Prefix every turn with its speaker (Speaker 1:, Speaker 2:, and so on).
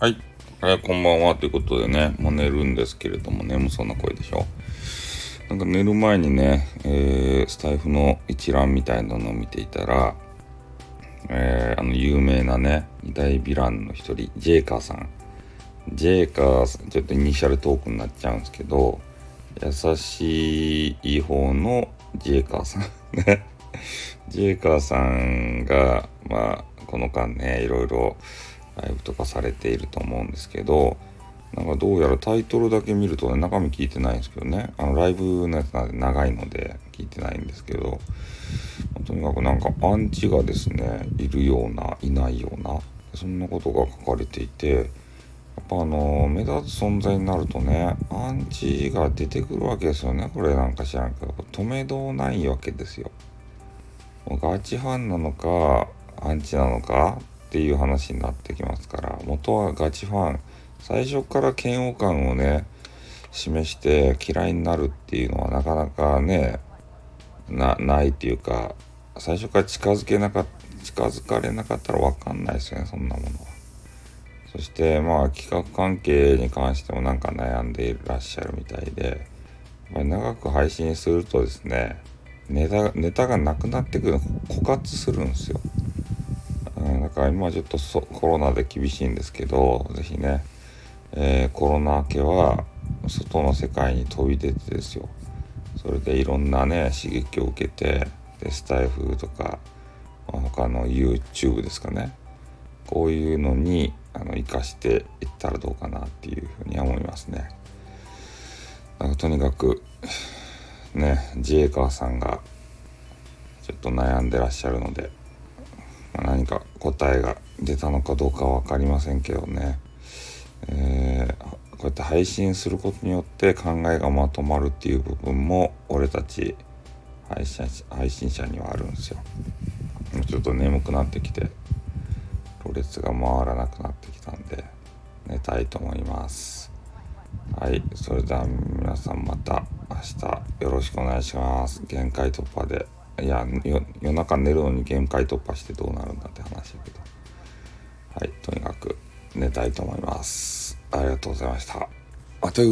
Speaker 1: はい、こんばんは。ということでね、もう寝るんですけれども、眠そうな声でしょ？なんか寝る前にね、えー、スタイフの一覧みたいなのを見ていたら、えー、あの、有名なね、大ヴィランの一人、ジェイカーさん。ジェイカーさん、ちょっとイニシャルトークになっちゃうんですけど、優しい方のジェイカーさんね。ジェイカーさんが、まあ、この間ね、いろいろ、ライブとかされていると思うんですけどなんかどうやらタイトルだけ見るとね中身聞いてないんですけどね。あのライブのやつなんで長いので聞いてないんですけどとにかくなんかアンチがですねいるようないないようなそんなことが書かれていてやっぱあの目立つ存在になるとねアンチが出てくるわけですよね。これなんか知らんけど。止めどないわけですよ。ガチファンなのかアンチなのかっていう話になってきますから元はガチファン最初から嫌悪感をね示して嫌いになるっていうのはなかなかねないっていうか最初から近づけなかっ近づかれなかったら分かんないですよねそんなものは。そしてまあ企画関係に関してもなんか悩んでいらっしゃるみたいで、ま、長く配信するとですねネタネタがなくなってくる枯渇するんですよ。か今ちょっとそコロナで厳しいんですけど、是非ね、えー、コロナ明けは外の世界に飛び出てですよ。それでいろんなね、刺激を受けて、で、スタイフとか、まあ、他の YouTube ですかね。こういうのに、あの、活かしていったらどうかなっていうふうには思いますね。なんかとにかく、ね、ジェイカーさんが、ちょっと悩んでらっしゃるので、何か答えが出たのかどうかは分かりませんけどね、えー、こうやって配信することによって考えがまとまるっていう部分も俺たち配信配信者にはあるんですよ。ちょっと眠くなってきてろれつが回らなくなってきたんで寝たいと思います。はい、それでは皆さんまた明日よろしくお願いします。限界突破でいや夜中寝るのに限界突破してどうなるんだって話だけど。はいとにかく寝たいと思います。ありがとうございました。あと